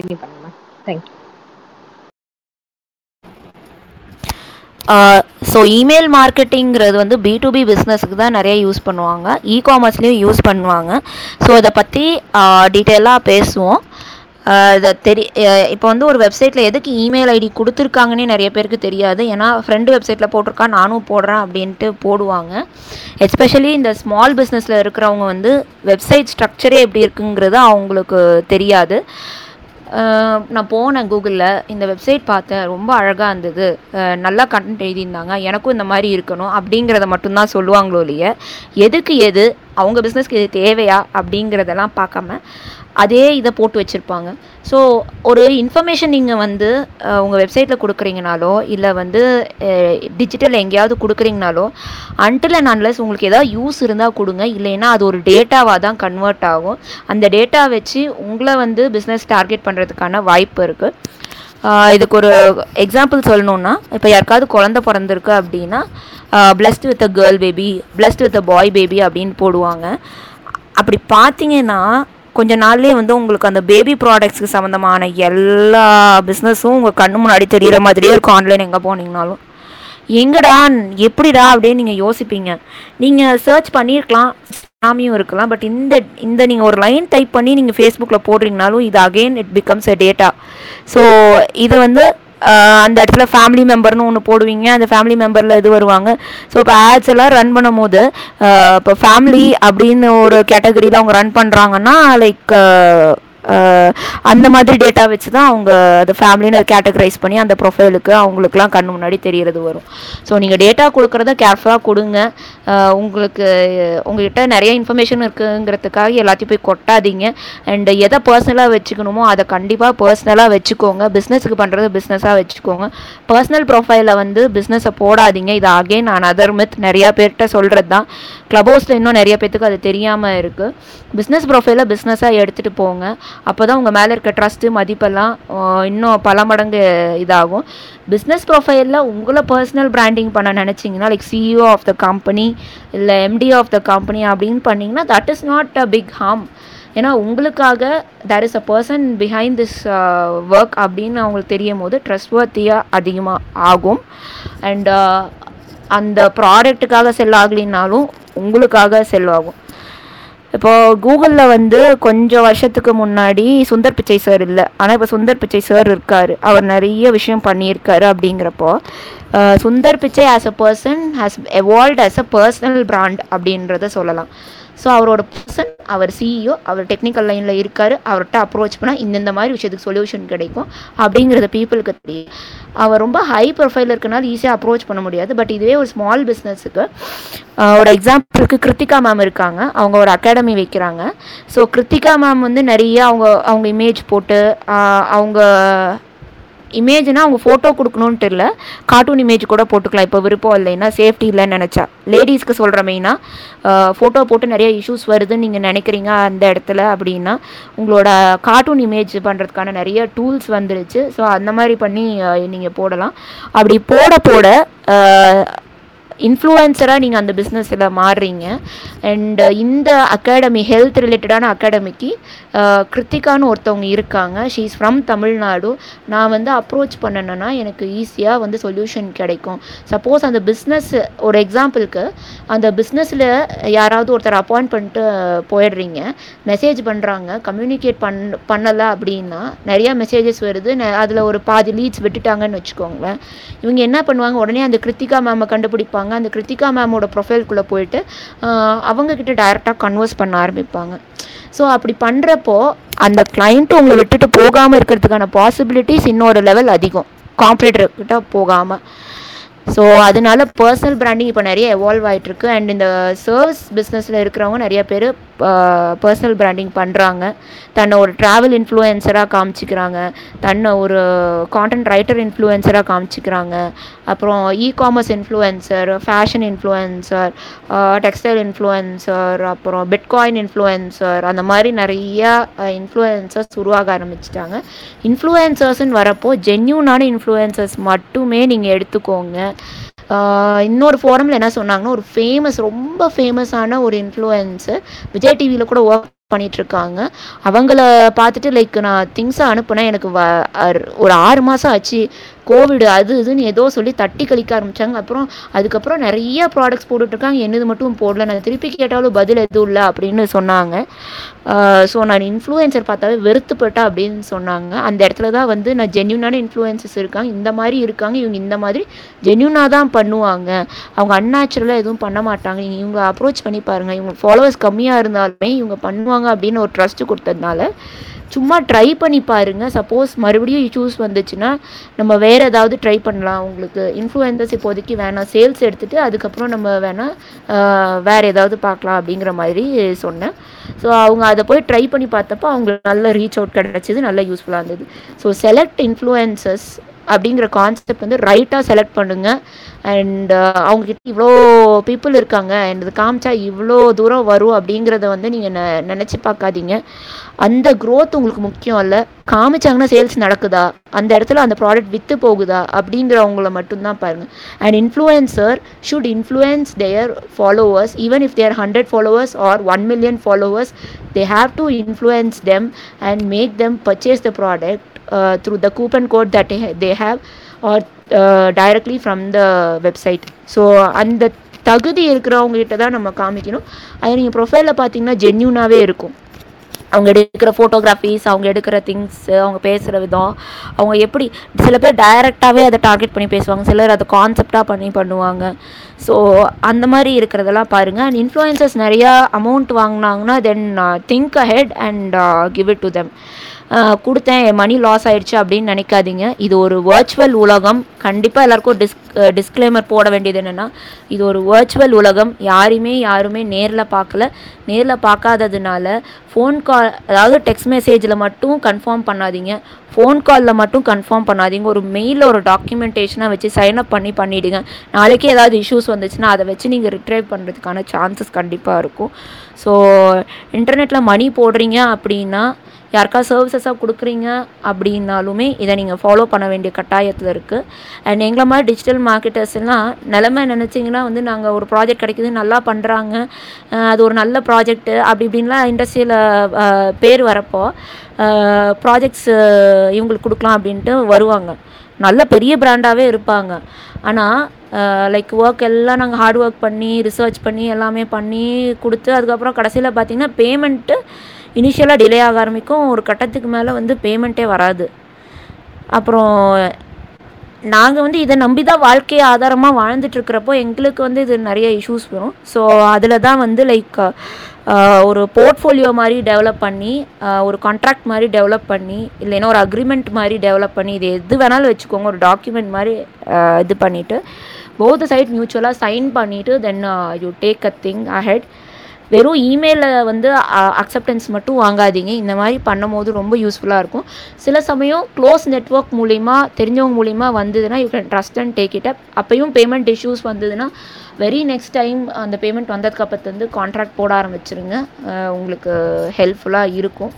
Continue பண்ணுங்க thank you so email மார்க்கெட்டிங்கிறது வந்து B to be பிஸ்னஸுக்கு தான் நிறைய யூஸ் பண்ணுவாங்க. இ காமர்ஸ்லேயும் யூஸ் பண்ணுவாங்க. ஸோ இதை பற்றி டீட்டெயிலாக பேசுவோம். இதை தெரி இப்போ வந்து ஒரு வெப்சைட்டில் எதுக்கு இமெயில் ஐடி கொடுத்துருக்காங்கன்னே நிறைய பேருக்கு தெரியாது. ஏன்னா ஃப்ரெண்டு வெப்சைட்டில் போட்டிருக்கா நானும் போடுறேன் அப்படின்ட்டு போடுவாங்க. எஸ்பெஷலி இந்த ஸ்மால் பிஸ்னஸில் இருக்கிறவங்க வந்து வெப்சைட் ஸ்ட்ரக்சரே எப்படி இருக்குங்கிறது அவங்களுக்கு தெரியாது. நான் போனேன் கூகுளில். இந்த வெப்சைட் பார்த்தேன். ரொம்ப அழகாக இருந்தது. நல்லா கண்டென்ட் எழுதியிருந்தாங்க. எனக்கும் இந்த மாதிரி இருக்கணும் அப்படிங்கிறத மட்டும்தான் சொல்லுவாங்களோ இல்லையே. எதுக்கு எது? அவங்க பிஸ்னஸ்க்கு இது தேவையா அப்படிங்கிறதெல்லாம் பார்க்காம அதே இதை போட்டு வச்சுருப்பாங்க. ஸோ ஒரு இன்ஃபர்மேஷன் நீங்கள் வந்து உங்கள் வெப்சைட்டில் கொடுக்குறீங்கனாலோ இல்லை வந்து டிஜிட்டல் எங்கேயாவது கொடுக்குறீங்கனாலோ அன்டில் அண்ட் அன்லஸ் உங்களுக்கு ஏதாவது யூஸ் இருந்தால் கொடுங்க. இல்லைன்னா அது ஒரு டேட்டாவாக தான் கன்வெர்ட் ஆகும். அந்த டேட்டா வச்சு உங்களை வந்து பிஸ்னஸ் டார்கெட் பண்ணுறதுக்கான வாய்ப்பு இருக்குது இதுக்கு ஒரு எக்ஸாம்பிள் சொல்லணுன்னா இப்போ யாருக்காவது குழந்த பிறந்திருக்கு அப்படின்னா blessed with a girl baby blessed with a boy baby அப்படின்னு போடுவாங்க. அப்படி பார்த்தீங்கன்னா கொஞ்ச நாள்லேயே வந்து உங்களுக்கு அந்த பேபி ப்ராடக்ட்ஸ்க்கு சம்மந்தமான எல்லா பிஸ்னஸும் உங்கள் கண்ணு முன்னாடி தெரியிற மாதிரியே இருக்கும் ஆன்லைன் எங்கே போனீங்கனாலும். எங்கடா எப்படிடா அப்படின்னு நீங்கள் யோசிப்பீங்க. நீங்கள் சர்ச் பண்ணியிருக்கலாம். சாமியும் இருக்கலாம் பட் இந்த இந்த நீங்கள் ஒரு லைன் டைப் பண்ணி நீங்கள் ஃபேஸ்புக்கில் போடுறீங்கனாலும் இது again it becomes a data so இது வந்து அந்த இடத்துல ஃபேமிலி மெம்பர்னு ஒன்று போடுவீங்க அந்த ஃபேமிலி மெம்பரில் இது வருவாங்க. ஸோ இப்போ ஆட்ஸ் எல்லாம் ரன் பண்ணும்போது போது இப்போ ஃபேமிலி அப்படின்னு ஒரு கேட்டகரியில் அவங்க ரன் பண்ணுறாங்கன்னா லைக் அந்த மாதிரி டேட்டா வச்சு தான் அவங்க அந்த ஃபேமிலின்னு கேட்டகரைஸ் பண்ணி அந்த ப்ரொஃபைலுக்கு அவங்களுக்குலாம் கண் முன்னாடி தெரியறது வரும். ஸோ நீங்கள் டேட்டா கொடுக்குறத கேர்ஃபுல்லாக கொடுங்க. உங்களுக்கு உங்ககிட்ட நிறைய இன்ஃபர்மேஷன் இருக்குங்கிறதுக்காக எல்லாத்தையும் போய் கொட்டாதீங்க. அண்ட் எதை பர்சனலாக வச்சுக்கணுமோ அதை கண்டிப்பாக பர்சனலாக வச்சுக்கோங்க. பிஸ்னஸுக்கு பண்ணுறது பிஸ்னஸாக வச்சுக்கோங்க. பர்சனல் ப்ரொஃபைலில் வந்து பிஸ்னஸை போடாதீங்க. இது அகைன் நான் அதர் மித் நிறையா பேர்கிட்ட சொல்கிறது தான் க்ளப் ஹவுஸில் இன்னும் நிறைய பேர்த்துக்கு அது தெரியாமல் இருக்குது பிஸ்னஸ் ப்ரொஃபைலை பிஸ்னஸாக எடுத்துகிட்டு போங்க. அப்போ தான் உங்கள் மேலே இருக்க ட்ரஸ்ட்டு மதிப்பெல்லாம் இன்னும் பல மடங்கு இதாகும். பிஸ்னஸ் ப்ரொஃபைலில் உங்களை பர்சனல் பிராண்டிங் பண்ண நினச்சிங்கன்னா like CEO of the company இல்லை எம்டி ஆஃப் த கம்பெனி அப்படின்னு பண்ணிங்கன்னா that is not a big harm ஏன்னா உங்களுக்காக there is a person behind this work அப்படின்னு அவங்களுக்கு தெரியும் போது ட்ரஸ்ட்வர்த்தியாக அதிகமாக ஆகும் அண்ட் uh, அந்த ப்ராடக்ட்டுக்காக செல் ஆகலினாலும் உங்களுக்காக செல் ஆகும். இப்போ கூகுளில் வந்து கொஞ்சம் வருஷத்துக்கு முன்னாடி சுந்தர் பிச்சை சார் இல்லை. ஆனால் இப்போ சுந்தர் பிச்சை சார் இருக்கார். அவர் நிறைய விஷயம் பண்ணியிருக்காரு அப்படிங்கிறப்போ Sundar Pichai as a person has evolved as a personal brand அப்படின்றத சொல்லலாம். ஸோ அவரோட பர்சன் அவர் சிஇஓ அவர் டெக்னிக்கல் லைனில் இருக்கார். அவர்கிட்ட அப்ரோச் பண்ணால் இந்தந்த மாதிரி விஷயத்துக்கு சொல்யூஷன் கிடைக்கும் அப்படிங்கிறத பீப்புளுக்கு தெரியும். அவர் ரொம்ப ஹை ப்ரொஃபைல் இருக்கனால ஈஸியாக அப்ரோச் பண்ண முடியாது. பட் இதுவே ஒரு ஸ்மால் பிஸ்னஸுக்கு ஒரு எக்ஸாம்பிளுக்கு கிருத்திகா மேம் இருக்காங்க. அவங்க ஒரு அகாடமி வைக்கிறாங்க. ஸோ கிருத்திகா மேம் வந்து நிறைய அவங்க அவங்க இமேஜ் போட்டு அவங்க இமேஜ்னால் அவங்க ஃபோட்டோ கொடுக்கணுன்ட்டு இல்லை கார்ட்டூன் இமேஜ் கூட போட்டுக்கலாம். இப்போ விருப்பம் இல்லைன்னா சேஃப்டி இல்லைன்னு நினச்சா. லேடிஸ்க்கு சொல்கிற மெயினாக ஃபோட்டோ போட்டு நிறைய இஷ்யூஸ் வருதுன்னு நீங்கள் நினைக்கிறீங்க அந்த இடத்துல அப்படின்னா உங்களோட கார்ட்டூன் இமேஜ் பண்ணுறதுக்கான நிறைய டூல்ஸ் வந்துருச்சு. ஸோ அந்த மாதிரி பண்ணி நீங்கள் போடலாம். அப்படி போட போட இன்ஃப்ளூயன்சராக நீங்கள் அந்த பிஸ்னஸில் மாறுறீங்க. அண்டு uh, இந்த அகாடமி ஹெல்த் ரிலேட்டடான அகாடமிக்கு கிருத்திகான்னு ஒருத்தவங்க இருக்காங்க. ஷீ இஸ் ஃப்ரம் தமிழ்நாடு நான் வந்து அப்ரோச் பண்ணணுன்னா எனக்கு ஈஸியாக வந்து சொல்யூஷன் கிடைக்கும். சப்போஸ் அந்த பிஸ்னஸ் ஒரு எக்ஸாம்பிளுக்கு அந்த பிஸ்னஸில் யாராவது ஒருத்தர் அப்பாயிண்ட் பண்ணிட்டு போயிடுறீங்க. மெசேஜ் பண்ணுறாங்க கம்யூனிகேட் பண் பண்ணலை அப்படின்னா நிறையா மெசேஜஸ் வருது. அதில் ஒரு பாதி லீட்ஸ் விட்டுட்டாங்கன்னு வச்சுக்கோங்களேன். இவங்க என்ன பண்ணுவாங்க? உடனே அந்த கிருத்திகா மேமை கண்டுபிடிப்பாங்க. அந்த கிருத்திகா மேமோட ப்ரொஃபைல்குள்ளே போயிட்டு அவங்கக்கிட்ட டைரெக்டாக கன்வர்ஸ் பண்ண ஆரம்பிப்பாங்க. ஸோ அப்படி பண்ணுறப்போ அந்த கிளைண்ட்டு உங்களை விட்டுட்டு போகாமல் இருக்கிறதுக்கான பாசிபிலிட்டிஸ் இன்னொரு லெவல் அதிகம். காம்படிட்டர்கிட்ட போகாமல் ஸோ அதனால பர்சனல் பிராண்டிங் இப்போ நிறைய எவால்வ் ஆகிட்டுருக்கு அண்ட் இந்த சர்வீஸ் பிஸ்னஸில் இருக்கிறவங்க நிறைய பேர் பர்சனல் பிராண்டிங் பண்ணுறாங்க தன்னை ஒரு ட்ராவல் இன்ஃப்ளூயன்சராக காமிச்சிக்கிறாங்க. தன்னை ஒரு கான்டென்ட் ரைட்டர் இன்ஃப்ளூயன்சராக காமிச்சிக்கிறாங்க. அப்புறம் e commerce influencer fashion influencer textile influencer அப்புறம் பிட்காயின் இன்ஃப்ளூயன்சர் அந்த மாதிரி நிறையா இன்ஃப்ளூயன்சர்ஸ் உருவாக ஆரம்பிச்சிட்டாங்க. இன்ஃப்ளூயன்சர்ஸ்னு வரப்போ ஜென்யூனான இன்ஃப்ளூயன்சர்ஸ் மட்டுமே நீங்கள் எடுத்துக்கோங்க. Uh, இன்னொரு ஃபோரமில் என்ன சொன்னாங்கன்னா ஒரு ஃபேமஸ் ரொம்ப ஃபேமஸான ஒரு இன்ஃப்ளூயன்ஸர் விஜய் டிவியில் கூட ஒர்க் பண்ணிகிட்ருக்காங்க அவங்கள பார்த்துட்டு லைக் நான் திங்ஸை அனுப்புனேன். எனக்கு வ ஒரு ஆறு மாதம் ஆச்சு. கோவிடு அது இதுன்னு ஏதோ சொல்லி தட்டி கழிக்க ஆரம்பித்தாங்க அப்புறம் அதுக்கப்புறம் நிறைய ப்ராடக்ட்ஸ் போட்டுட்ருக்காங்க. என்னது மட்டும் போடல. நான் திருப்பி கேட்டாலும் பதில் எதுவும் இல்லை அப்படின்னு சொன்னாங்க. ஸோ நான் இன்ஃப்ளூயன்சர் பார்த்தாவே வெறுத்துப்பட்டா அப்படின்னு சொன்னாங்க. அந்த இடத்துல தான் வந்து நான் ஜென்யூனான இன்ஃப்ளூயன்சஸ் இருக்காங்க. இந்த மாதிரி இருக்காங்க. இவங்க இந்த மாதிரி ஜென்யூனாக தான் பண்ணுவாங்க. அவங்க அன்நேச்சுரலாக எதுவும் பண்ண மாட்டாங்க. நீங்கள் இவங்க அப்ரோச் பண்ணி பாருங்கள் இவங்க ஃபாலோவர்ஸ் கம்மியாக இருந்தாலுமே இவங்க பண்ணுவாங்க அப்படின்னு ஒரு ட்ரஸ்ட் கொடுத்ததுனால சும்மா ட்ரை பண்ணி பாருங்கள் சப்போஸ் மறுபடியும் இஷ்யூஸ் வந்துச்சுன்னா நம்ம வேறு ஏதாவது ட்ரை பண்ணலாம். உங்களுக்கு இன்ஃப்ளூயன்சஸ் இப்போதைக்கு வேணாம். சேல்ஸ் எடுத்துகிட்டு அதுக்கப்புறம் நம்ம வேணால் வேறு ஏதாவது பார்க்கலாம் அப்படிங்கிற மாதிரி சொன்னேன். ஸோ அவங்க அதை போய் ட்ரை பண்ணி பார்த்தப்போ அவங்களுக்கு நல்ல ரீச் அவுட் கிடச்சிது நல்ல யூஸ்ஃபுல்லாக இருந்தது. ஸோ செலக்ட் இன்ஃப்ளூயன்சஸ் அப்படிங்கிற கான்செப்ட் வந்து ரைட்டாக செலக்ட் பண்ணுங்கள் அண்ட் uh, அவங்கக்கிட்ட இவ்வளோ பீப்புள் இருக்காங்க. அண்ட் இது காமிச்சா இவ்வளோ தூரம் வரும் அப்படிங்கிறத வந்து நீங்கள் நெ நினச்சி பார்க்காதீங்க. அந்த க்ரோத் உங்களுக்கு முக்கியம் இல்லை. காமிச்சாங்கன்னா சேல்ஸ் நடக்குதா? அந்த இடத்துல அந்த ப்ராடக்ட் விற்று போகுதா? அப்படிங்கிறவங்கள மட்டும்தான் பாருங்கள் and influencer should influence their followers even if their hundred followers or one million followers they have to influence them and make them purchase the product uh, through the coupon code that they have or uh, directly from the website. So அந்த தகுதி இருக்கிறவங்ககிட்ட தான் நம்ம காமிக்கணும். அது நீங்கள் ப்ரொஃபைலில் பார்த்தீங்கன்னா ஜென்யூனாகவே இருக்கும். அவங்க எடுக்கிற ஃபோட்டோகிராஃபிஸ் அவங்க எடுக்கிற திங்ஸ் அவங்க பேசுகிற விதம் அவங்க எப்படி சில பேர் டைரெக்டாகவே அதை டார்கெட் பண்ணி பேசுவாங்க. சிலர் அதை கான்செப்டாக பண்ணி பண்ணுவாங்க. ஸோ அந்த மாதிரி இருக்கிறதெல்லாம் பாருங்கள் அண்ட் இன்ஃப்ளூயன்சஸ் நிறையா amount வாங்கினாங்கன்னா then think ahead and give it to them கொடுத்தேன். என் மணி லாஸ் ஆயிடுச்சு அப்படின்னு நினைக்காதீங்க. இது ஒரு வர்ச்சுவல் உலகம். கண்டிப்பாக எல்லாருக்கும் டிஸ் டிஸ்க்ளைமர் போட வேண்டியது என்னென்னா இது ஒரு வர்ச்சுவல் உலகம். யாரையுமே யாருமே நேரில் பார்க்கல. நேரில் பார்க்காததுனால ஃபோன் கால் அதாவது டெக்ஸ்ட் மெசேஜில் மட்டும் கன்ஃபார்ம் பண்ணாதீங்க. ஃபோன் காலில் மட்டும் கன்ஃபார்ம் பண்ணாதீங்க. ஒரு மெயிலில் ஒரு டாக்குமெண்டேஷனாக வச்சு சைன் அப் பண்ணி பண்ணிவிடுங்க நாளைக்கு ஏதாவது இஷ்யூஸ் வந்துச்சுன்னா அதை வச்சு நீங்கள் ரிட்ரைவ் பண்ணுறதுக்கான சான்சஸ் கண்டிப்பாக இருக்கும். ஸோ இன்டர்நெட்டில் மணி போடுறீங்க அப்படின்னா யாருக்கா சர்வீசஸாக கொடுக்குறீங்க அப்படின்னாலுமே இதை நீங்கள் ஃபாலோ பண்ண வேண்டிய கட்டாயத்தில் இருக்குது அண்ட் எங்களை மாதிரி டிஜிட்டல் மார்க்கெட்டர்ஸ் எல்லாம் நிலமை நினச்சிங்கன்னா வந்து நாங்கள் ஒரு ப்ராஜெக்ட் கிடைக்குது நல்லா பண்ணுறாங்க அது ஒரு நல்ல ப்ராஜெக்ட்டு அப்படி இப்படின்லாம் இண்டஸ்ட்ரியில் பேர் வரப்போ ப்ராஜெக்ட்ஸ் இவங்களுக்கு கொடுக்கலாம் அப்படின்ட்டு வருவாங்க. நல்ல பெரிய பிராண்டாகவே இருப்பாங்க. ஆனால் லைக் ஒர்க் எல்லாம் நாங்கள் ஹார்ட் ஒர்க் பண்ணி ரிசர்ச் பண்ணி எல்லாமே பண்ணி கொடுத்து அதுக்கப்புறம் கடைசியில் பார்த்திங்கன்னா பேமெண்ட்டு இனிஷியலாக டிலே ஆக ஆரம்பிக்கும். ஒரு கட்டத்துக்கு மேலே வந்து பேமெண்ட்டே வராது. அப்புறம் நாங்கள் வந்து இதை நம்பி தான் வாழ்க்கையை ஆதாரமாக வாழ்ந்துட்டுருக்கிறப்போ எங்களுக்கு வந்து இது நிறைய இஷ்யூஸ் வரும். ஸோ அதில் தான் வந்து லைக் ஒரு போர்ட்ஃபோலியோ மாதிரி டெவலப் பண்ணி ஒரு கான்ட்ராக்ட் மாதிரி டெவலப் பண்ணி இல்லைன்னா ஒரு அக்ரிமெண்ட் மாதிரி டெவலப் பண்ணி இது எது வேணாலும் வச்சுக்கோங்க ஒரு டாக்குமெண்ட் மாதிரி இது பண்ணிவிட்டு போத் சைட் மியூச்சுவலாக சைன் பண்ணிவிட்டு then you take a thing ahead வெறும் இமெயிலில் வந்து அக்செப்டன்ஸ் மட்டும் வாங்காதீங்க. இந்த மாதிரி பண்ணும்போது ரொம்ப யூஸ்ஃபுல்லாக இருக்கும். சில சமயம் க்ளோஸ் நெட்ஒர்க் மூலிமா தெரிஞ்சவங்க மூலிமா வந்ததுன்னா you can trust and take it up அப்பையும் பேமெண்ட் இஷ்யூஸ் வந்ததுன்னா வெரி நெக்ஸ்ட் டைம் அந்த பேமெண்ட் வந்ததுக்கப்புறத்து வந்து கான்ட்ராக்ட் போட ஆரம்பிச்சிருங்க. உங்களுக்கு ஹெல்ப்ஃபுல்லாக இருக்கும்.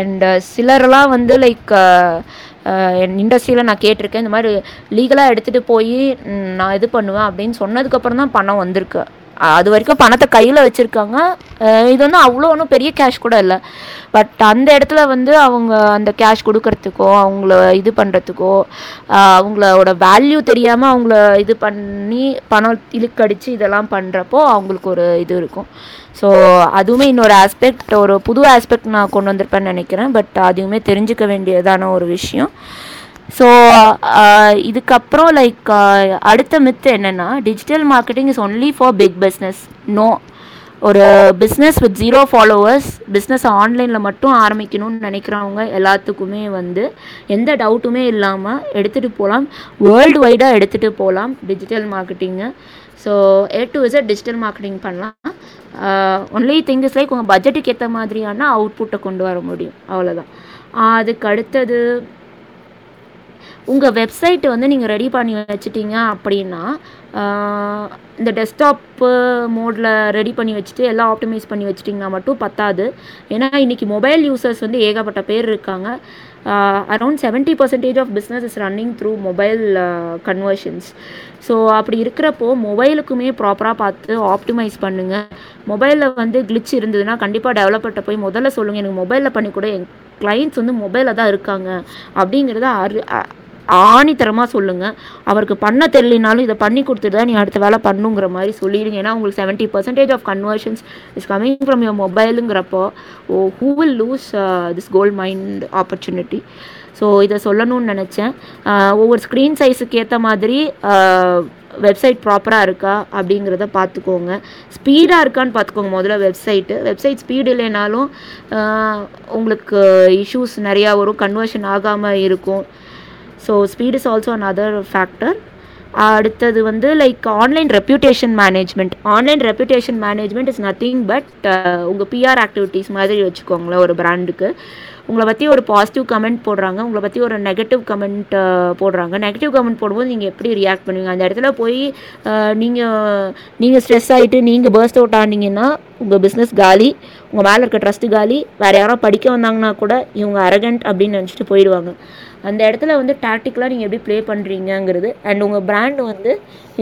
அண்ட் சிலரெல்லாம் வந்து லைக் என் இண்டஸ்ட்ரியில் நான் கேட்டிருக்கேன் இந்த மாதிரி லீகலாக எடுத்துகிட்டு போய் நான் இது பண்ணுவேன் அப்படின்னு சொன்னதுக்கப்புறம் தான் பணம் வந்திருக்கு. அது வரைக்கும் பணத்தை கையில் வச்சுருக்காங்க. இது வந்து அவ்வளோ ஒன்றும் பெரிய கேஷ் கூட இல்லை. பட் அந்த இடத்துல வந்து அவங்க அந்த கேஷ் கொடுக்கறதுக்கோ அவங்கள இது பண்ணுறதுக்கோ அவங்களோட வேல்யூ தெரியாமல் அவங்கள இது பண்ணி பணம் இழுக்கடிச்சு இதெல்லாம் பண்ணுறப்போ அவங்களுக்கு ஒரு இது இருக்கும். ஸோ அதுவுமே இன்னொரு ஆஸ்பெக்ட் ஒரு புது ஆஸ்பெக்ட் நான் கொண்டு வந்திருப்பேன்னு நினைக்கிறேன். பட் அதுவுமே தெரிஞ்சுக்க வேண்டியதான ஒரு விஷயம். ஸோ uh, இதுக்கப்புறம் லைக் uh, அடுத்த மித்து என்னென்னா digital marketing is only for big business no ஒரு business with zero followers business ஆன்லைனில் மட்டும் ஆரம்பிக்கணும்னு நினைக்கிறவங்க எல்லாத்துக்குமே வந்து எந்த டவுட்டுமே இல்லாமல் எடுத்துகிட்டு போகலாம் வேர்ல்டு வைடாக எடுத்துகிட்டு போகலாம் digital marketing so A to Z digital marketing பண்ணலாம் ஒன்லி திங் இஸ் லைக் உங்கள் பட்ஜெட்டுக்கு ஏற்ற மாதிரியான அவுட்புட்டை கொண்டு வர முடியும். அவ்வளோதான் அதுக்கு அடுத்தது உங்கள் வெப்சைட் வந்து நீங்கள் ரெடி பண்ணி வச்சுட்டீங்க அப்படின்னா இந்த டெஸ்க்டாப்பு மோடில் ரெடி பண்ணி வச்சுட்டு எல்லாம் ஆப்டிமைஸ் பண்ணி வச்சுட்டிங்கன்னா மட்டும் பத்தாது. ஏன்னா இன்றைக்கி மொபைல் யூசர்ஸ் வந்து ஏகப்பட்ட பேர் இருக்காங்க. Around seventy percentage of business is running through mobile conversions so அப்படி இருக்கிறப்போ மொபைலுக்குமே ப்ராப்பராக பார்த்து ஆப்டிமைஸ் பண்ணுங்கள் மொபைலில் வந்து கிளிச் இருந்ததுன்னா கண்டிப்பாக டெவலப்பர்கிட்ட போய் முதல்ல சொல்லுங்கள் எனக்கு மொபைலில் பண்ணி கூட. என் கிளைண்ட்ஸ் வந்து மொபைலில் தான் இருக்காங்க. அப்படிங்கிறத அரு ஆணித்தரமாக சொல்லுங்கள் அவருக்கு பண்ண தெரியலனாலும் இதை பண்ணி கொடுத்துட்டு தான் நீ அடுத்த வேலை பண்ணுங்கிற மாதிரி சொல்லிடுங்க. ஏன்னா உங்களுக்கு seventy percentage of conversions is coming from your மொபைலுங்கிறப்போ O who will lose this gold mind opportunity so இதை சொல்லணும்னு நினச்சேன். ஒவ்வொரு ஸ்க்ரீன் சைஸுக்கு ஏற்ற மாதிரி வெப்சைட் ப்ராப்பராக இருக்கா அப்படிங்கிறத பார்த்துக்கோங்க. ஸ்பீடாக இருக்கான்னு பார்த்துக்கோங்க முதல்ல வெப்சைட்டு வெப்சைட் ஸ்பீடு இல்லைனாலும் உங்களுக்கு இஷ்யூஸ் நிறையா வரும். கன்வர்ஷன் ஆகாமல் இருக்கும். So speed is also another factor அடுத்தது வந்து like online reputation management online reputation management is nothing but உங்கள் பிஆர் ஆக்டிவிட்டீஸ் மாதிரி வச்சுக்கோங்களேன் ஒரு பிராண்டுக்கு உங்களை பற்றி ஒரு பாசிட்டிவ் கமெண்ட் போடுறாங்க உங்களை பற்றி ஒரு நெகட்டிவ் கமெண்ட் uh, போடுறாங்க. நெகட்டிவ் கமெண்ட் போடும்போது நீங்கள் எப்படி ரியாக்ட் பண்ணுவீங்க? அந்த இடத்துல போய் uh, நீங்கள் நீங்கள் ஸ்ட்ரெஸ் ஆகிட்டு நீங்கள் பர்ஸ்ட் அவுட் ஆனீங்கன்னா உங்கள் பிஸ்னஸ் காலி உங்கள் மேலே இருக்க ட்ரஸ்ட்டு காலி. வேறு யாரோ படிக்க வந்தாங்கன்னா கூட இவங்க அரகண்ட் அப்படின்னு நினச்சிட்டு போயிடுவாங்க. அந்த இடத்துல வந்து டாக்டிக்கலாக நீங்கள் எப்படி ப்ளே பண்ணுறீங்கங்கிறது அண்ட் உங்கள் பிராண்ட் வந்து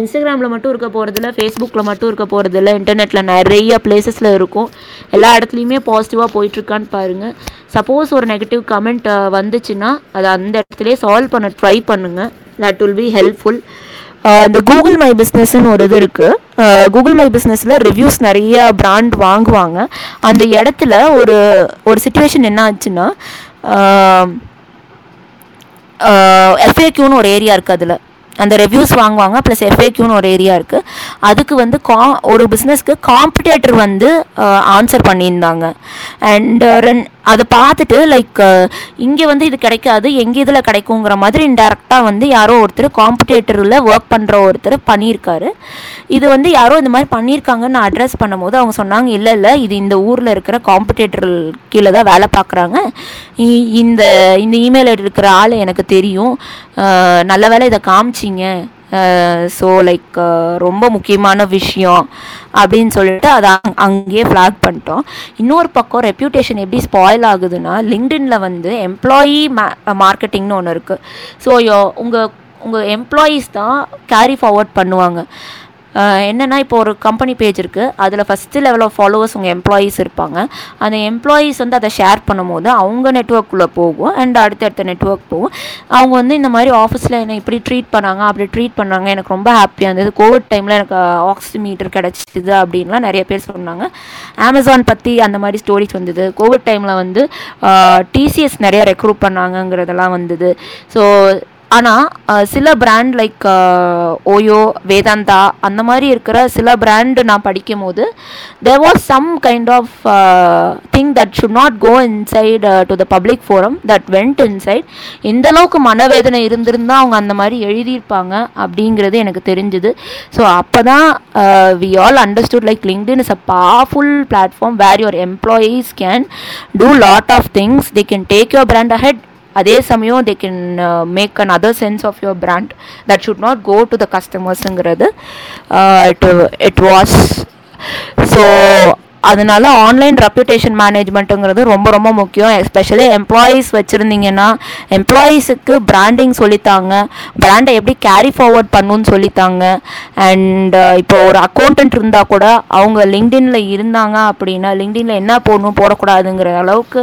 இன்ஸ்டாகிராமில் மட்டும் இருக்க போகிறதில்ல ஃபேஸ்புக்கில் மட்டும் இருக்க போகிறதில்ல இன்டர்நெட்டில் நிறைய பிளேசஸில் இருக்கும். எல்லா இடத்துலையுமே பாசிட்டிவாக போயிட்டுருக்கான்னு பாருங்கள் சப்போஸ் ஒரு நெகட்டிவ் கமெண்ட் வந்துச்சுன்னா அதை அந்த இடத்துலேயே சால்வ் பண்ண ட்ரை பண்ணுங்கள் தட் வில் பி ஹெல்ப்ஃபுல் இந்த கூகுள் மை பிஸ்னஸ்ன்னு ஒரு இது இருக்குது கூகுள் மை பிஸ்னஸில் ரிவ்யூஸ் நிறைய பிராண்ட் வாங்குவாங்க. அந்த இடத்துல ஒரு ஒரு சுச்சுவேஷன் என்ன ஆச்சுன்னா எஃப்ஏக்யூன்னு ஒரு ஏரியா இருக்குது அதில். அந்த ரிவ்யூஸ் வாங்குவாங்க ப்ளஸ் எஃப்ஏக்யூன்னு ஒரு ஏரியா இருக்குது அதுக்கு வந்து கா ஒரு பிஸ்னஸ்க்கு காம்படேட்டர் வந்து ஆன்சர் பண்ணியிருந்தாங்க. அண்ட் ரென் அதை பார்த்துட்டு லைக் இங்கே வந்து இது கிடைக்காது எங்கே இதில் கிடைக்குங்கிற மாதிரி இன்டெரக்டாக வந்து யாரோ ஒருத்தர் காம்படேட்டரில் ஒர்க் பண்ணுற ஒருத்தர் பண்ணியிருக்காரு. இது வந்து யாரோ இந்த மாதிரி பண்ணியிருக்காங்கன்னு அட்ரஸ் பண்ணும்போது அவங்க சொன்னாங்க இல்லை இல்லை இது இந்த ஊரில் இருக்கிற காம்படேட்டர் கீழே தான் வேலை பார்க்குறாங்க. இந்த இந்த இமெயில் இருக்கிற ஆள் எனக்கு தெரியும். நல்ல வேலை இதை காமிச்சிங்க. ஸோ லைக் ரொம்ப முக்கியமான விஷயம் அப்படின்னு சொல்லிட்டு அதை அங்- அங்கேயே ஃப்ளாக் பண்ணிட்டோம். இன்னொரு பக்கம் ரெப்யூட்டேஷன் எப்படி ஸ்பாயில் ஆகுதுன்னா லிங்க்டின்ல வந்து எம்ப்ளாயி மார்க்கெட்டிங்னு ஒன்று இருக்குது ஸோ உங்கள் உங்கள் எம்ப்ளாயீஸ் தான் கேரி ஃபார்வர்ட் பண்ணுவாங்க. என்னென்னா இப்போ ஒரு கம்பெனி பேஜ் இருக்குது அதில் ஃபஸ்ட்டு லெவல் ஆஃப் ஃபாலோவர்ஸ் உங்கள் எம்ப்ளாயீஸ் இருப்பாங்க. அந்த எம்ப்ளாயீஸ் வந்து அதை ஷேர் பண்ணும்போது அவங்க நெட்ஒர்க்குள்ளே போகும். அண்ட் அடுத்தடுத்த நெட்ஒர்க் போகும். அவங்க வந்து இந்த மாதிரி ஆஃபீஸில் என்னை இப்படி ட்ரீட் பண்ணாங்க அப்படி ட்ரீட் பண்ணாங்க. எனக்கு ரொம்ப ஹாப்பியாக இருந்தது. கோவிட் டைமில் எனக்கு ஆக்சிமீட்டர் கிடச்சிது அப்படின்லாம் நிறைய பேர் சொன்னாங்க. அமேசான் பற்றி அந்த மாதிரி ஸ்டோரிஸ் வந்தது. கோவிட் டைமில் வந்து டிசிஎஸ் நிறைய ரெக்ரூட் பண்ணாங்கங்கிறதெல்லாம் வந்தது. ஸோ ஆனால் சில பிராண்ட் லைக் ஓயோ வேதாந்தா அந்த மாதிரி இருக்கிற சில பிராண்டு நான் படிக்கும் போது there was some kind of thing that should not go inside to the public forum that went inside எந்த அளவுக்கு மனவேதனை இருந்திருந்தா அவங்க அந்த மாதிரி எழுதியிருப்பாங்க அப்படிங்கிறது எனக்கு தெரிஞ்சுது. ஸோ அப்போ தான் we all understood like LinkedIn is a powerful platform where your employees can do lot of things they can take your brand ahead அதே சமயம் they can make an other sense of your brand that should not go to the கஸ்டமர்ஸுங்கிறது it it was so அதனால online reputation மேனேஜ்மெண்ட்டுங்கிறது ரொம்ப ரொம்ப முக்கியம். Especially employees வச்சுருந்தீங்கன்னா எம்ப்ளாயீஸுக்கு branding சொல்லித்தாங்க. பிராண்டை எப்படி கேரி ஃபார்வர்ட் பண்ணுன்னு சொல்லித்தாங்க. அண்ட் uh, இப்போ ஒரு அக்கௌண்டன்ட் இருந்தால் கூட அவங்க லிங்க்டின்ல இருந்தாங்க அப்படின்னா லிங்க்டின்ல என்ன போடணும் போடக்கூடாதுங்கிற அளவுக்கு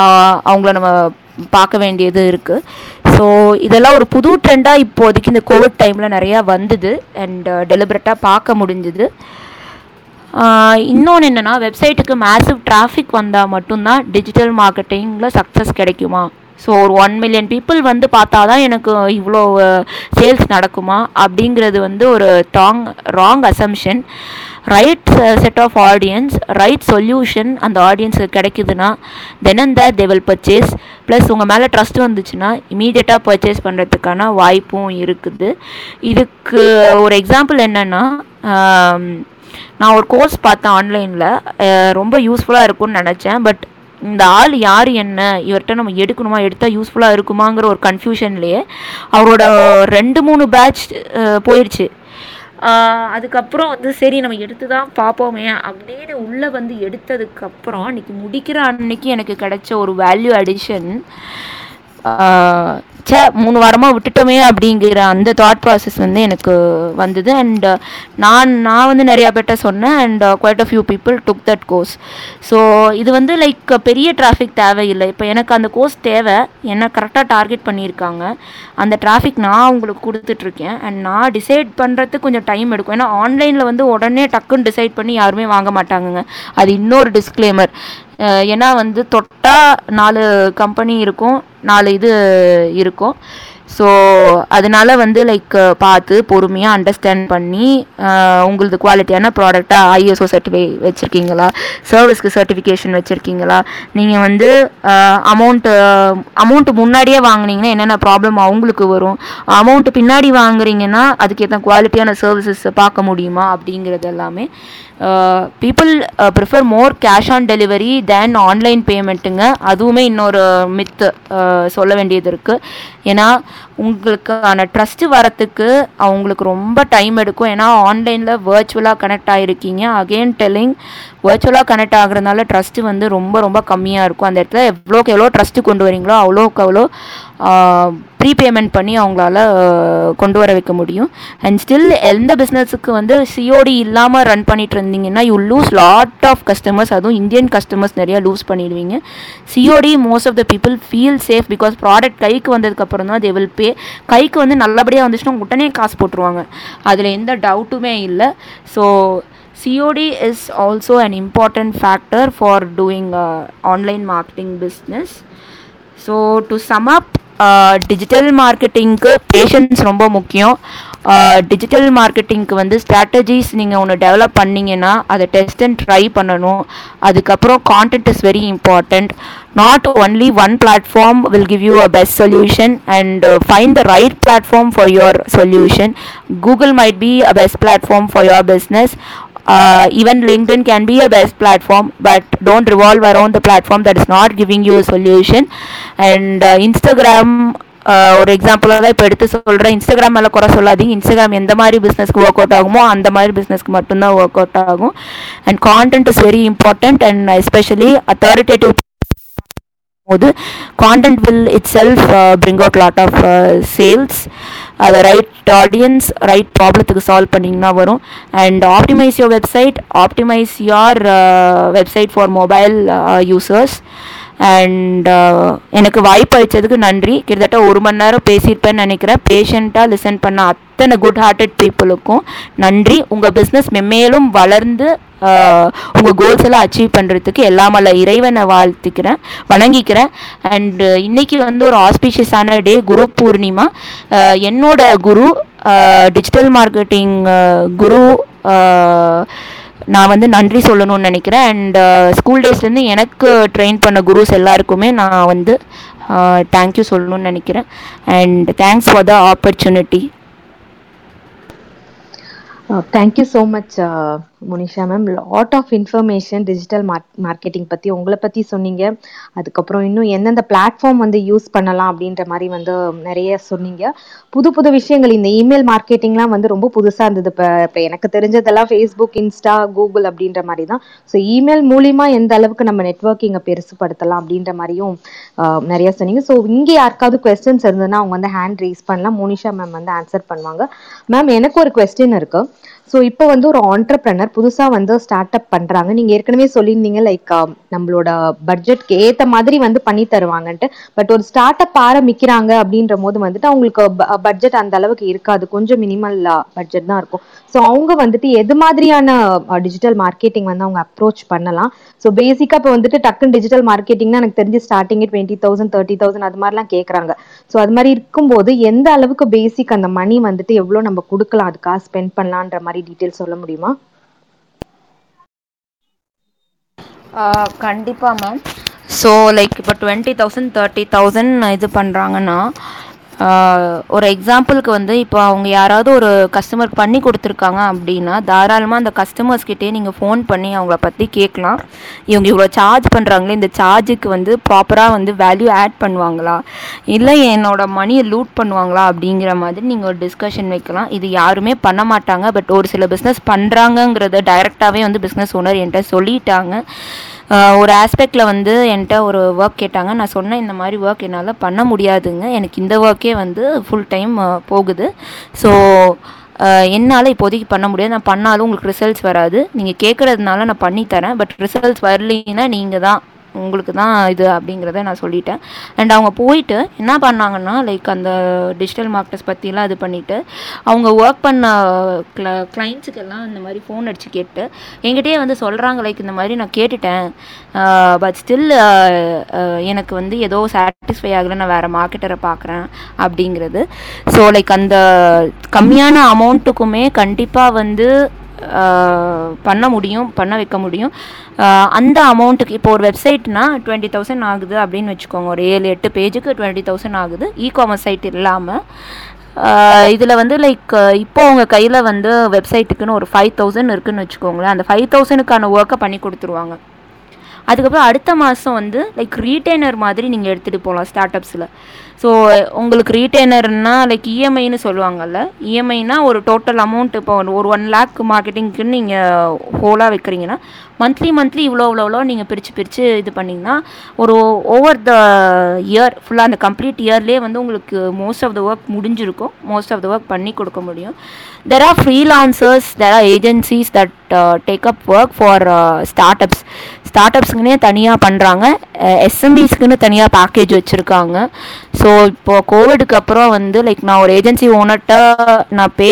uh, அவங்கள நம்ம பார்க்க வேண்டியது இருக்குது ஸோ இதெல்லாம் ஒரு புது ட்ரெண்டாக இப்போதைக்கு இந்த கோவிட் டைமில் நிறையா வந்தது. அண்ட் டெலிபரேட்டாக uh, பார்க்க முடிஞ்சுது. இன்னொன்று என்னென்னா வெப்சைட்டுக்கு மேசிவ் டிராஃபிக் வந்தால் மட்டும்தான் டிஜிட்டல் மார்க்கெட்டிங்கில் சக்ஸஸ் கிடைக்குமா? ஸோ ஒரு ஒன் மில்லியன் பீப்புள் வந்து பார்த்தா தான் எனக்கு இவ்வளோ சேல்ஸ் uh, நடக்குமா? அப்படிங்கிறது வந்து ஒரு Tang wrong assumption right set of audience right solution அந்த ஆடியன்ஸுக்கு கிடைக்குதுன்னா then and that they will purchase plus உங்கள் மேலே ட்ரஸ்ட் வந்துச்சுன்னா இமீடியட்டாக பர்ச்சேஸ் பண்ணுறதுக்கான வாய்ப்பும் இருக்குது. இதுக்கு ஒரு எக்ஸாம்பிள் என்னென்னா நான் ஒரு கோர்ஸ் பார்த்தேன் ஆன்லைனில் ரொம்ப யூஸ்ஃபுல்லாக இருக்கும்னு நினச்சேன். பட் இந்த ஆள் யார் என்ன இவர்கிட்ட நம்ம எடுக்கணுமா எடுத்தால் யூஸ்ஃபுல்லாக இருக்குமாங்கிற ஒரு கன்ஃபியூஷன்லேயே அவரோட ரெண்டு மூணு பேட்ச் போயிடுச்சு அதுக்கப்புறம் வந்து சரி நம்ம எடுத்து தான் பார்ப்போமே அப்படின்னு உள்ளே வந்து எடுத்ததுக்கப்புறம் அன்றைக்கி முடிக்கிற அன்னைக்கு எனக்கு கிடைச்ச ஒரு வேல்யூ அடிஷன் சே மூணு வாரமாக விட்டுட்டோமே அப்படிங்கிற அந்த தாட் ப்ராசஸ் வந்து எனக்கு வந்தது. அண்ட் uh, நான் நான் வந்து நிறையா பேர்ட்ட சொன்னேன். And quite a few people took that course so இது வந்து லைக் பெரிய டிராஃபிக் தேவையில்லை. இப்போ எனக்கு அந்த கோர்ஸ் தேவை. என்ன கரெக்டாக டார்கெட் பண்ணியிருக்காங்க. அந்த டிராஃபிக் நான் உங்களுக்கு கொடுத்துட்ருக்கேன். அண்ட் நான் டிசைட் பண்ணுறதுக்கு கொஞ்சம் டைம் எடுக்கும். ஏன்னா ஆன்லைனில் வந்து உடனே டக்குன்னு டிசைட் பண்ணி யாருமே வாங்க மாட்டாங்கங்க. அது இன்னொரு டிஸ்க்ளைமர் ஏன்னா வந்து தொட்டால் நாலு கம்பெனி இருக்கும் நாலு இது இருக்கும். ஸோ அதனால வந்து லைக் பார்த்து பொறுமையாக அண்டர்ஸ்டாண்ட் பண்ணி உங்களது குவாலிட்டியான ப்ராடக்டாக ஐஎஸ்ஓ சர்டிஃபை வச்சுருக்கீங்களா? சர்வீஸ்க்கு சர்டிஃபிகேஷன் வச்சுருக்கீங்களா? நீங்கள் வந்து அமௌண்ட்டு அமௌண்ட்டு முன்னாடியே வாங்குனீங்கன்னா என்னென்ன ப்ராப்ளம் அவங்களுக்கு வரும்? அமௌண்ட்டு பின்னாடி வாங்குறீங்கன்னா அதுக்கேற்ற குவாலிட்டியான சர்வீசஸ் பார்க்க முடியுமா? அப்படிங்கிறது எல்லாமே. People prefer more cash on delivery than online பேமெண்ட்டுங்க அதுவுமே இன்னொரு மித்து uh, சொல்ல வேண்டியது இருக்குது ஏன்னா உங்களுக்கான ட்ரஸ்ட்டு வரத்துக்கு அவங்களுக்கு ரொம்ப டைம் எடுக்கும். ஏன்னா ஆன்லைனில் வர்ச்சுவலாக கனெக்ட் ஆகிருக்கீங்க அகெயின் டெல்லிங் வர்ச்சுவலாக கனெக்ட் ஆகுறதுனால ட்ரஸ்ட்டு வந்து ரொம்ப ரொம்ப கம்மியாக இருக்கும். அந்த இடத்துல எவ்வளோக்கு எவ்வளோ ட்ரஸ்ட்டு கொண்டு வரீங்களோ அவ்வளோக்கு அவ்வளோ ப்ரீபேமெண்ட் பண்ணி அவங்களால கொண்டு வர வைக்க முடியும். அண்ட் ஸ்டில் எந்த பிஸ்னஸுக்கு வந்து சிஓடி இல்லாமல் ரன் பண்ணிட்டு இருந்தீங்கன்னா you lose lot of customers அதுவும் இந்தியன் கஸ்டமர்ஸ் நிறையா லூஸ் பண்ணிடுவீங்க. COD most of the people feel safe because product கைக்கு வந்ததுக்கப்புறம் தான் தே வில் பே கைக்கு வந்து நல்லபடியாக வந்துச்சுன்னா உடனே காசு போட்டுருவாங்க. அதில் எந்த டவுட்டுமே இல்லை. So COD is also an important factor for doing online marketing business. So to sum up digital மார்க்கெட்டிங்க்கு patience ரொம்ப முக்கியம். டிஜிட்டல் மார்க்கெட்டிங்க்கு வந்து ஸ்ட்ராட்டஜிஸ் நீங்கள் ஒன்று டெவலப் பண்ணிங்கன்னா அதை டெஸ்ட் அண்ட் ட்ரை பண்ணணும். அதுக்கப்புறம் content is very important not only one platform will give you a best solution and find the right platform for your solution Google might be a best platform for your business uh, even linkedin can be a best platform but don't revolve around the platform that is not giving you a solution. And uh, instagram uh, ஒரு எக்ஸாம்பிளாக தான் இப்போ எடுத்து சொல்கிறேன் Instagram மேலே குறை சொல்லாதீங்க. Instagram எந்த மாதிரி பிஸ்னஸ்க்கு ஒர்க் அவுட் ஆகுமோ அந்த மாதிரி பிஸ்னஸ்க்கு மட்டும்தான் ஒர்க் அவுட் ஆகும். And content is very important and especially authoritative போது content will itself bring out lot of sales அதை ரைட் ஆடியன்ஸ் ரைட் ப்ராப்ளத்துக்கு சால்வ் பண்ணிங்கன்னா வரும். And optimise your website optimise your website for mobile users and எனக்கு வாய்ப்பு அளித்ததுக்கு நன்றி. கிட்டத்தட்ட ஒரு மணி நேரம் பேசியிருப்பேன்னு நினைக்கிறேன். பேஷண்ட்டாக லிசன் பண்ண அத்தனை குட் ஹார்ட்டட் பீப்புளுக்கும் நன்றி. உங்கள் பிஸ்னஸ் மென்மேலும் வளர்ந்து உங்கள் கோல்ஸ் எல்லாம் அச்சீவ் பண்ணுறதுக்கு எல்லாம் இறைவனை வாழ்த்துக்கிறேன் வணங்கிக்கிறேன். அண்டு இன்னைக்கு வந்து ஒரு ஆஸ்பீஷியஸான டே குரு பூர்ணிமா. என்னோட குரு டிஜிட்டல் மார்க்கெட்டிங் குரு நான் வந்து நன்றி சொல்லணும்னு நினைக்கிறேன். அண்ட் ஸ்கூல் டேஸ்லேருந்து எனக்கு ட்ரெயின் பண்ண குருஸ் எல்லாருக்குமே நான் வந்து தேங்க்யூ சொல்லணும்னு நினைக்கிறேன். And thanks for the opportunity thank you so much Munisha ma'am lot of information digital mark marketing பற்றி உங்களை பற்றி சொன்னீங்க. அதுக்கப்புறம் இன்னும் எந்தெந்த பிளாட்ஃபார்ம் வந்து யூஸ் பண்ணலாம் அப்படின்ற மாதிரி வந்து நிறைய சொன்னீங்க. புது புது விஷயங்கள் இந்த இமெயில் மார்க்கெட்டிங்லாம் வந்து ரொம்ப புதுசாக இருந்தது. இப்போ இப்போ எனக்கு தெரிஞ்சதெல்லாம் ஃபேஸ்புக் இன்ஸ்டா கூகுள் அப்படின்ற மாதிரி தான். ஸோ இமெயில் மூலிமா எந்த அளவுக்கு நம்ம நெட்ஒர்க்கிங்கை பெருசுப்படுத்தலாம் அப்படின்ற மாதிரியும் நிறைய சொன்னீங்க. ஸோ இங்கே யாருக்காவது கொஸ்டின்ஸ் இருந்ததுன்னா அவங்க வந்து ஹேண்ட் ரீஸ் பண்ணலாம். மோனிஷா மேம் வந்து ஆன்சர் பண்ணுவாங்க. மேம் எனக்கு ஒரு கொஸ்டின் இருக்கு. ஸோ இப்போ வந்து ஒரு ஆண்டர்பிரனர் புதுசாக வந்து ஸ்டார்ட் அப் பண்ணுறாங்க நீங்கள் ஏற்கனவே சொல்லியிருந்தீங்க லைக் um, நம்மளோட பட்ஜெட்க்கு ஏற்ற மாதிரி வந்து பண்ணி தருவாங்கன்ட்டு. பட் ஒரு ஸ்டார்ட் அப் ஆரம்பிக்கிறாங்க அப்படின்ற போது வந்துட்டு அவங்களுக்கு பட்ஜெட் அந்த அளவுக்கு இருக்காது. கொஞ்சம் மினிமல் பட்ஜெட் uh, தான் இருக்கும். ஸோ அவங்க வந்துட்டு எது மாதிரியான uh, டிஜிட்டல் மார்க்கெட்டிங் வந்து அவங்க அப்ரோச் பண்ணலாம். ஸோ பேசிக்காக இப்போ வந்துட்டு டக்குன்னு டிஜிட்டல் மார்க்கெட்டிங்னா எனக்கு தெரிஞ்சு ஸ்டார்டிங்கே டுவெண்ட்டி தௌசண்ட் தேர்ட்டி தௌசண்ட் அது மாதிரிலாம் கேட்குறாங்க ஸோ அது மாதிரி இருக்கும்போது எந்த அளவுக்கு பேசிக் அந்த மணி வந்துட்டு எவ்வளோ நம்ம கொடுக்கலாம் அதுக்காக ஸ்பெண்ட் பண்ணலான்ற மாதிரி டீட்டெயில் சொல்ல முடியுமா? கண்டிப்பாக மேம் ஸோ லைக் இப்போ டுவெண்ட்டி தௌசண்ட் தேர்ட்டி தௌசண்ட் இது பண்ணுறாங்கன்னா ஒரு எக்ஸாம்பிளுக்கு வந்து இப்போ அவங்க யாராவது ஒரு கஸ்டமர் பண்ணி கொடுத்துருக்காங்க அப்படின்னா தாராளமாக அந்த கஸ்டமர்ஸ்கிட்டே நீங்கள் ஃபோன் பண்ணி அவங்கள பற்றி கேட்கலாம். இவங்க இவ்வளோ சார்ஜ் பண்ணுறாங்களே இந்த சார்ஜுக்கு வந்து ப்ராப்பராக வந்து வேல்யூ ஆட் பண்ணுவாங்களா? இல்லை என்னோட மணியை லூட் பண்ணுவாங்களா? அப்படிங்கிற மாதிரி நீங்கள் ஒரு டிஸ்கஷன் வைக்கலாம். இது யாருமே பண்ண மாட்டாங்க பட் ஒரு சில பிஸ்னஸ் பண்ணுறாங்கங்கிறத டைரெக்டாகவே வந்து பிஸ்னஸ் ஓனர் என்கிட்ட சொல்லிட்டாங்க. ஒரு ஆஸ்பெக்டில் வந்து என்கிட்ட ஒரு ஒர்க் கேட்டாங்க. நான் சொன்னேன் இந்த மாதிரி ஒர்க் என்னால் பண்ண முடியாதுங்க. எனக்கு இந்த ஒர்க்கே வந்து ஃபுல் டைம் போகுது. ஸோ என்னால் இப்போதைக்கு பண்ண முடியாது. நான் பண்ணாலும் உங்களுக்கு ரிசல்ட்ஸ் வராது. நீங்கள் கேட்குறதுனால நான் பண்ணித்தரேன். பட் ரிசல்ட்ஸ் வரலைன்னா நீங்கள் தான் உங்களுக்கு தான் இது அப்படிங்கிறத நான் சொல்லிட்டேன். அண்ட் அவங்க போயிட்டு என்ன பண்ணாங்கன்னா லைக் அந்த டிஜிட்டல் மார்க்கெட்டர்ஸ் பற்றிலாம் இது பண்ணிவிட்டு அவங்க ஒர்க் பண்ண க்ள கிளைண்ட்ஸுக்கெல்லாம் இந்த மாதிரி ஃபோன் அடித்து கேட்டு என்கிட்டயே வந்து சொல்கிறாங்க லைக் இந்த மாதிரி நான் கேட்டுட்டேன். பட் ஸ்டில் எனக்கு வந்து ஏதோ சாட்டிஸ்ஃபை ஆகலை நான் வேறு மார்க்கெட்டரை பார்க்குறேன் அப்படிங்கிறது. ஸோ லைக் அந்த கம்மியான அமௌண்ட்டுக்குமே கண்டிப்பாக வந்து பண்ண முடியும் பண்ண வைக்க முடியும். அந்த அமௌண்ட்டுக்கு இப்போ ஒரு வெப்சைட்னா டுவெண்ட்டி தௌசண்ட் ஆகுது அப்படின்னு வச்சுக்கோங்க. ஒரு ஏழு எட்டு பேஜுக்கு டுவெண்ட்டி தௌசண்ட் ஆகுது. இ காமர்ஸ் சைட் இல்லாமல் இதில் வந்து லைக் இப்போ உங்கள் கையில் வந்து வெப்சைட்டுக்குன்னு ஒரு ஃபைவ் தௌசண்ட் இருக்குதுன்னு வச்சுக்கோங்களேன். அந்த ஃபைவ் தௌசண்ட்க்கான ஒர்க்கை பண்ணி கொடுத்துருவாங்க. அதுக்கப்புறம் அடுத்த மாதம் வந்து லைக் ரீட்டைனர் மாதிரி நீங்கள் எடுத்துகிட்டு போகலாம் ஸ்டார்ட் அப்ஸில் ஸோ உங்களுக்கு ரீட்டைனர்னால் லைக் இஎம்ஐன்னு சொல்லுவாங்கல்ல. இஎம்ஐனால் ஒரு டோட்டல் அமௌண்ட் இப்போ ஒரு ஒன் லேக் மார்க்கெட்டிங்க்குன்னு நீங்கள் ஹோலாக வைக்கிறீங்கன்னா மந்த்லி மந்த்லி இவ்வளோ இவ்வளோ இவ்வளோ நீங்கள் பிரித்து பிரித்து இது பண்ணிங்கன்னா ஒரு ஓவர் த இயர் ஃபுல்லாக அந்த கம்ப்ளீட் இயர்லேயே வந்து உங்களுக்கு மோஸ்ட் ஆஃப் த ஒர்க் முடிஞ்சிருக்கும். மோஸ்ட் ஆஃப் த ஒர்க் பண்ணி கொடுக்க முடியும். There are freelancers there are agencies that take up work for start ups start அப்ஸுக்குன்னே தனியாக பண்ணுறாங்க எஸ்எம்பிஸ்க்குன்னு தனியாக பேக்கேஜ் வச்சுருக்காங்க. ஸோ இப்போது கோவிடுக்கு அப்புறம் வந்து லைக் நான் ஒரு ஏஜென்சி ஓனர்கிட்ட நான் பே